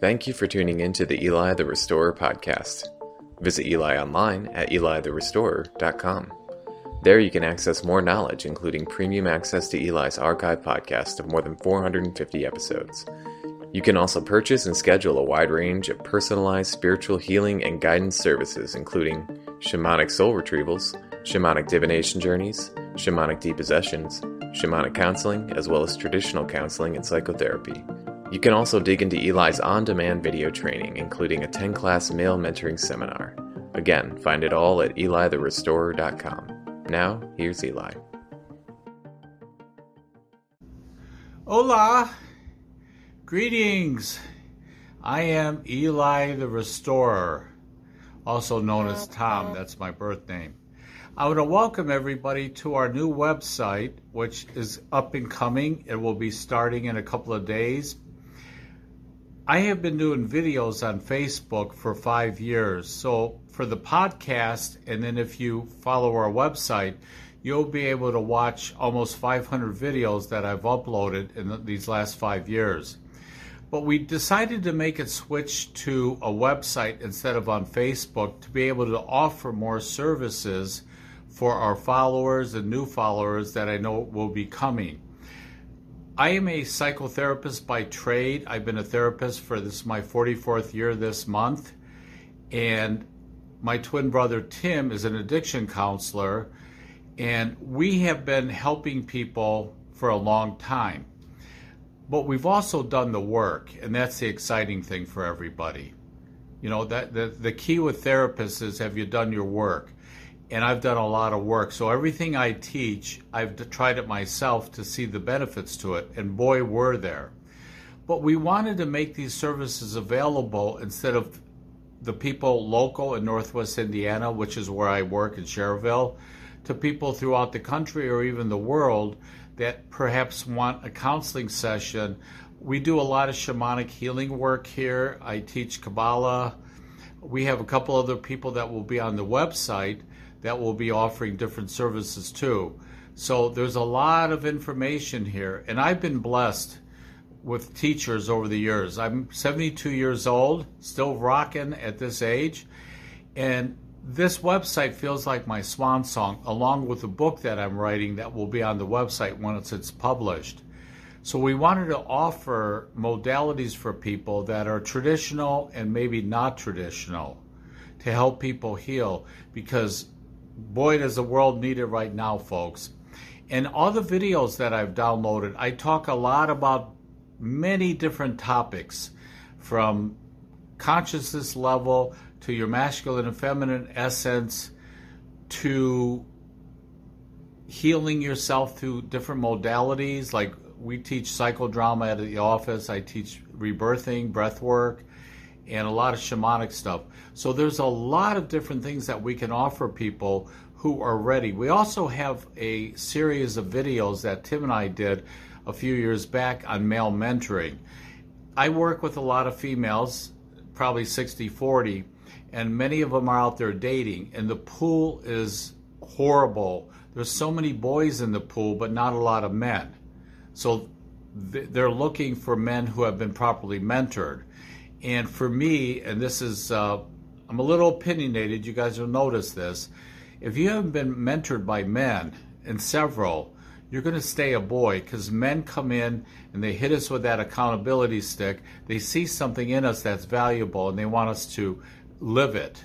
Thank you for tuning in to the Eli the Restorer podcast. Visit Eli online at elitherestorer.com. There you can access more knowledge, including premium access to Eli's archive podcast of more than 450 episodes. You can also purchase and schedule a wide range of personalized spiritual healing and guidance services, including shamanic soul retrievals, shamanic divination journeys, shamanic depossessions, shamanic counseling, as well as traditional counseling and psychotherapy. You can also dig into Eli's on demand video training, including a 10 class male mentoring seminar. Again, find it all at elitherestorer.com. Now, here's Eli. Hola! Greetings! I am Eli the Restorer, also known as Tom. That's my birth name. I want to welcome everybody to our new website, which is up and coming. It will be starting in a couple of days. I have been doing videos on Facebook for five years. So for the podcast, and then if you follow our website, you'll be able to watch almost 500 videos that I've uploaded in these last five years. But we decided to make it switch to a website instead of on Facebook to be able to offer more services for our followers and new followers that I know will be coming. I am a psychotherapist by trade. I've been a therapist for this is my 44th year this month. And my twin brother Tim is an addiction counselor. And we have been helping people for a long time. But we've also done the work, and that's the exciting thing for everybody. You know, that the, the key with therapists is have you done your work? And I've done a lot of work. So everything I teach, I've tried it myself to see the benefits to it, and boy, were there. But we wanted to make these services available instead of the people local in Northwest Indiana, which is where I work in Schererville, to people throughout the country or even the world that perhaps want a counseling session. We do a lot of shamanic healing work here. I teach Kabbalah. We have a couple other people that will be on the website that will be offering different services too. So there's a lot of information here, and I've been blessed with teachers over the years. I'm 72 years old, still rocking at this age, and this website feels like my swan song, along with the book that I'm writing that will be on the website once it's published. So we wanted to offer modalities for people that are traditional and maybe not traditional to help people heal because boy, does the world need it right now, folks. In all the videos that I've downloaded, I talk a lot about many different topics from consciousness level to your masculine and feminine essence to healing yourself through different modalities. Like we teach psychodrama at the office, I teach rebirthing, breath work, and a lot of shamanic stuff. So there's a lot of different things that we can offer people who are ready. We also have a series of videos that Tim and I did a few years back on male mentoring. I work with a lot of females, probably 60 40, and many of them are out there dating, and the pool is horrible. There's so many boys in the pool, but not a lot of men. So they're looking for men who have been properly mentored. And for me, and this is, uh, I'm a little opinionated, you guys will notice this. If you haven't been mentored by men, and several, you're going to stay a boy because men come in and they hit us with that accountability stick. They see something in us that's valuable and they want us to live it.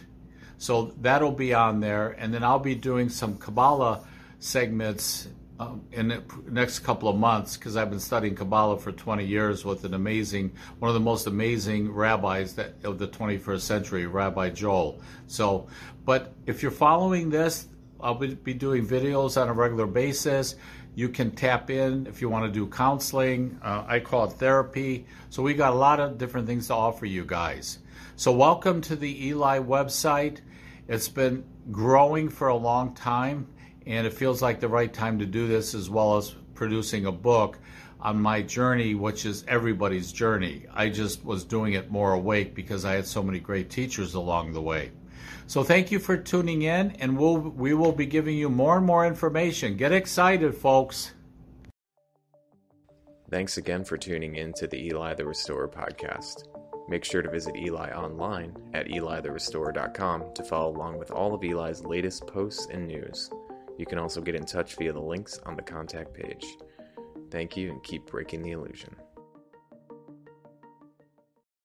So that'll be on there. And then I'll be doing some Kabbalah segments um, in the next couple of months because I've been studying Kabbalah for 20 years with an amazing, one of the most amazing rabbis that of the 21st century, Rabbi Joel. So, but if you're following this, I'll be, doing videos on a regular basis. You can tap in if you want to do counseling. Uh, I call it therapy. So we got a lot of different things to offer you guys. So welcome to the Eli website. It's been growing for a long time and it feels like the right time to do this as well as producing a book on my journey, which is everybody's journey. I just was doing it more awake because I had so many great teachers along the way. So thank you for tuning in, and we'll, we will be giving you more and more information. Get excited, folks. Thanks again for tuning in to the Eli the Restorer podcast. Make sure to visit Eli online at elitherestorer.com to follow along with all of Eli's latest posts and news. You can also get in touch via the links on the contact page. Thank you and keep breaking the illusion.